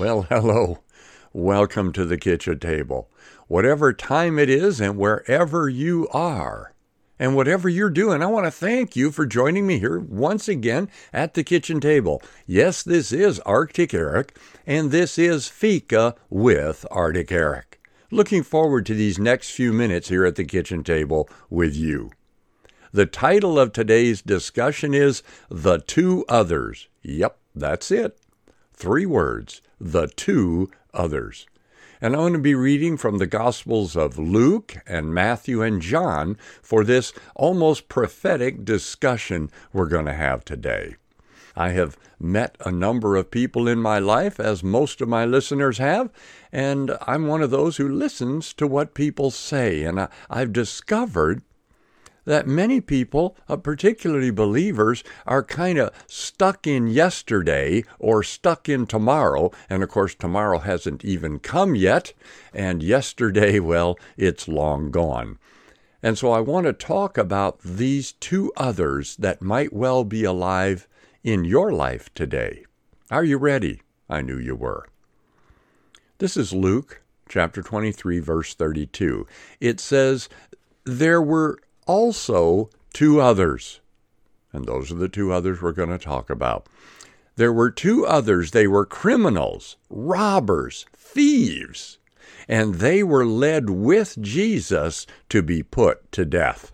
Well, hello. Welcome to the kitchen table. Whatever time it is and wherever you are, and whatever you're doing, I want to thank you for joining me here once again at the kitchen table. Yes, this is Arctic Eric, and this is Fika with Arctic Eric. Looking forward to these next few minutes here at the kitchen table with you. The title of today's discussion is The Two Others. Yep, that's it. Three words The Two Others. And I'm going to be reading from the Gospels of Luke and Matthew and John for this almost prophetic discussion we're going to have today. I have met a number of people in my life, as most of my listeners have, and I'm one of those who listens to what people say. And I, have discovered that many people, uh, particularly believers, are kind of stuck in yesterday or stuck in tomorrow. And of course, tomorrow hasn't even come yet. And yesterday, well, it's long gone. And so I want to talk about these two others that might well be alive in your life today. Are you ready? I knew you were. This is Luke chapter 23, verse 32. It says, There were also two others. And those are the two others we're going to talk about. There were two others. They were criminals, robbers, thieves, and they were led with Jesus to be put to death.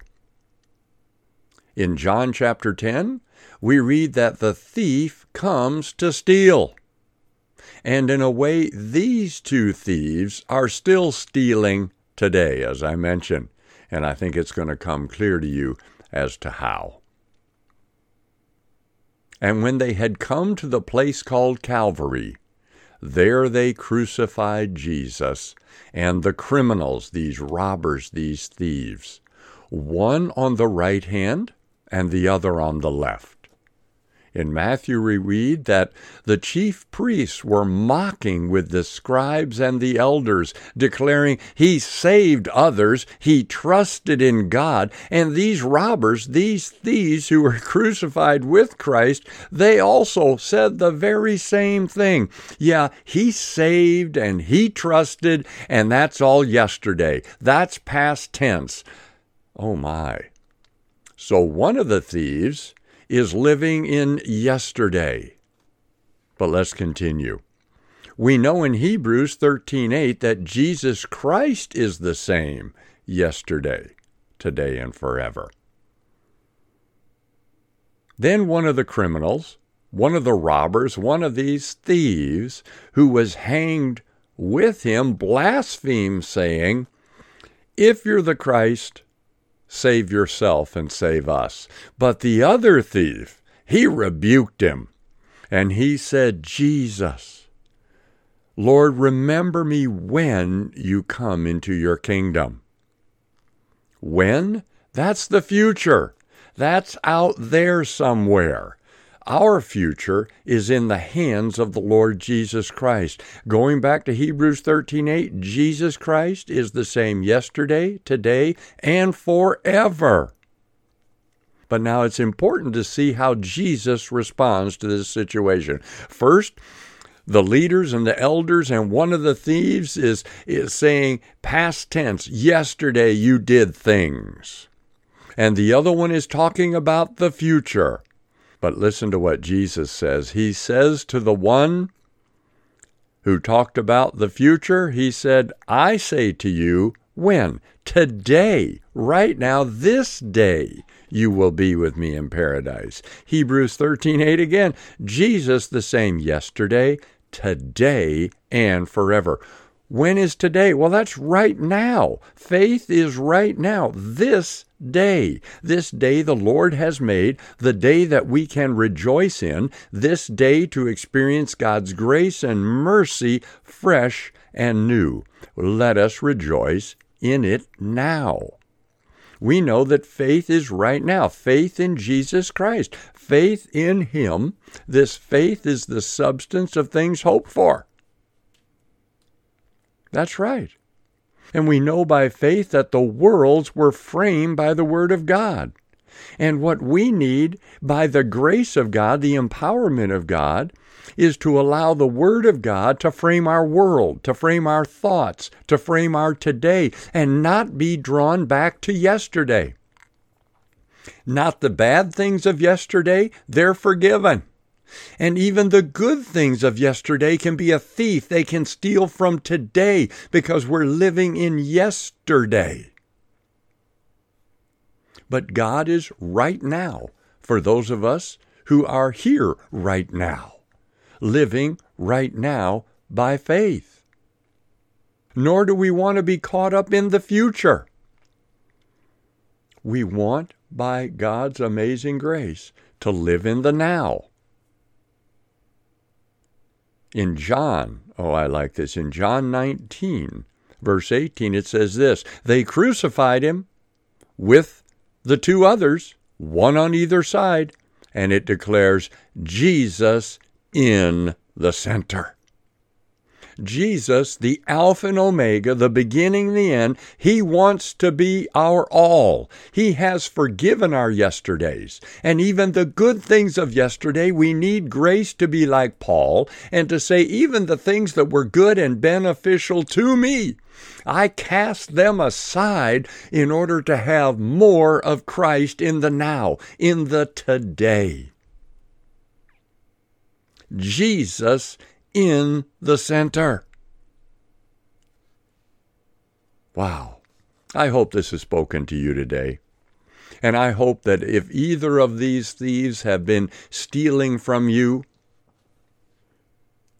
In John chapter 10, we read that the thief comes to steal. And in a way, these two thieves are still stealing today, as I mentioned and I think it's going to come clear to you as to how. And when they had come to the place called Calvary, there they crucified Jesus and the criminals, these robbers, these thieves, one on the right hand and the other on the left. In Matthew, we read that the chief priests were mocking with the scribes and the elders, declaring, He saved others, He trusted in God. And these robbers, these thieves who were crucified with Christ, they also said the very same thing. Yeah, He saved and He trusted, and that's all yesterday. That's past tense. Oh my. So one of the thieves, is living in yesterday. But let's continue. We know in Hebrews 13:8 that Jesus Christ is the same yesterday, today and forever. Then one of the criminals, one of the robbers, one of these thieves who was hanged with him blasphemed saying, "If you're the Christ, Save yourself and save us. But the other thief, he rebuked him. And he said, Jesus, Lord, remember me when you come into your kingdom. When? That's the future. That's out there somewhere. Our future is in the hands of the Lord Jesus Christ. Going back to Hebrews 13:8, Jesus Christ is the same yesterday, today, and forever. But now it's important to see how Jesus responds to this situation. First, the leaders and the elders and one of the thieves is, is saying past tense, yesterday you did things. And the other one is talking about the future. But listen to what Jesus says. He says to the one who talked about the future, He said, I say to you, when? Today, right now, this day, you will be with me in paradise. Hebrews 13:8 again. Jesus the same yesterday, today, and forever. When is today? Well, that's right now. Faith is right now. This day, this day the Lord has made, the day that we can rejoice in, this day to experience God's grace and mercy fresh and new. Let us rejoice in it now. We know that faith is right now. Faith in Jesus Christ. Faith in Him. This faith is the substance of things hoped for. That's right. And we know by faith that the worlds were framed by the Word of God. And what we need by the grace of God, the empowerment of God, is to allow the Word of God to frame our world, to frame our thoughts, to frame our today, and not be drawn back to yesterday. Not the bad things of yesterday, they're forgiven. And even the good things of yesterday can be a thief. They can steal from today because we're living in yesterday. But God is right now for those of us who are here right now, living right now by faith. Nor do we want to be caught up in the future. We want, by God's amazing grace, to live in the now in John, oh, I like this, in John 19, verse 18, it says this They crucified him with the two others, one on either side, and it declares Jesus in the center. Jesus, the Alpha and Omega, the beginning and the end, He wants to be our all. He has forgiven our yesterdays. And even the good things of yesterday, we need grace to be like Paul and to say, even the things that were good and beneficial to me, I cast them aside in order to have more of Christ in the now, in the today. Jesus in the center. Wow. I hope this has spoken to you today. And I hope that if either of these thieves have been stealing from you,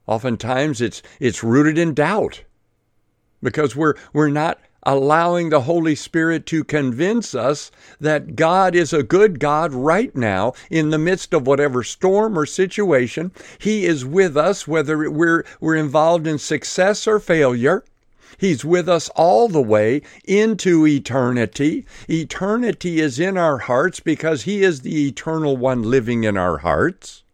oftentimes it's, it's rooted in doubt because we're, we're not allowing the Holy Spirit to convince us that God is a good God right now in the midst of whatever storm or situation. He is with us, whether we're, we're involved in success or failure. He's with us all the way into eternity. Eternity is in our hearts because He is the eternal one living in our hearts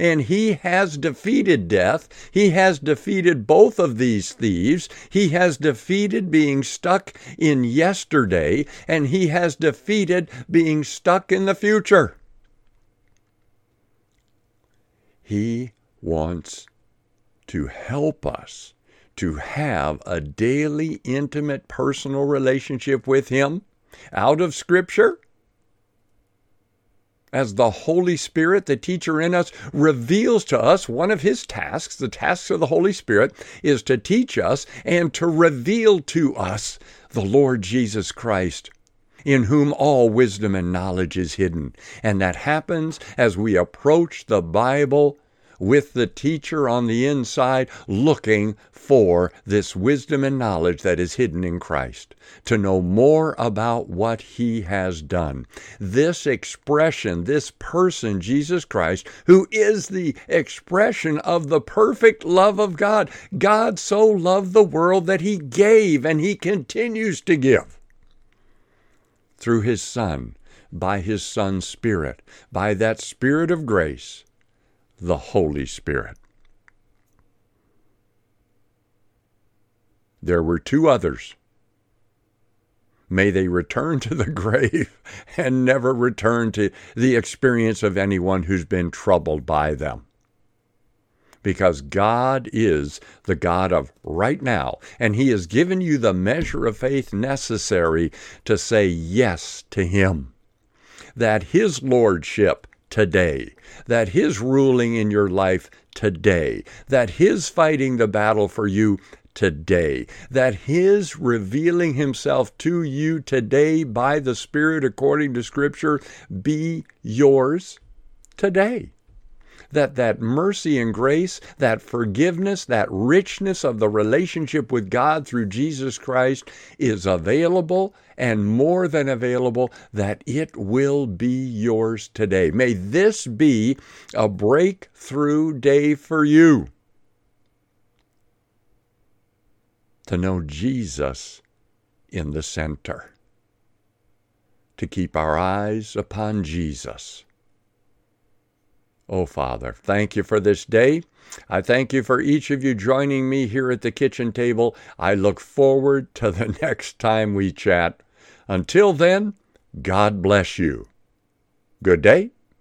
and he has defeated death. He has defeated both of these thieves. He has defeated being stuck in yesterday, and he has defeated being stuck in the future. He wants to help us to have a daily, intimate, personal relationship with Him out of Scripture as the Holy Spirit, the teacher in us, reveals to us one of his tasks, the tasks of the Holy Spirit, is to teach us and to reveal to us the Lord Jesus Christ, in whom all wisdom and knowledge is hidden. And that happens as we approach the Bible with the teacher on the inside looking for this wisdom and knowledge that is hidden in Christ, to know more about what He has done. This expression, this person, Jesus Christ, who is the expression of the perfect love of God. God so loved the world that He gave and He continues to give through His Son, by His Son's Spirit, by that Spirit of grace the Holy Spirit. There were two others. May they return to the grave and never return to the experience of anyone who's been troubled by them. Because God is the God of right now, and He has given you the measure of faith necessary to say yes to Him. That His Lordship today, that His ruling in your life today, that His fighting the battle for you today, that His revealing Himself to you today by the Spirit according to Scripture be yours today that that mercy and grace, that forgiveness, that richness of the relationship with God through Jesus Christ is available and more than available, that it will be yours today. May this be a breakthrough day for you to know Jesus in the center, to keep our eyes upon Jesus Oh, Father, thank you for this day. I thank you for each of you joining me here at the kitchen table. I look forward to the next time we chat. Until then, God bless you. Good day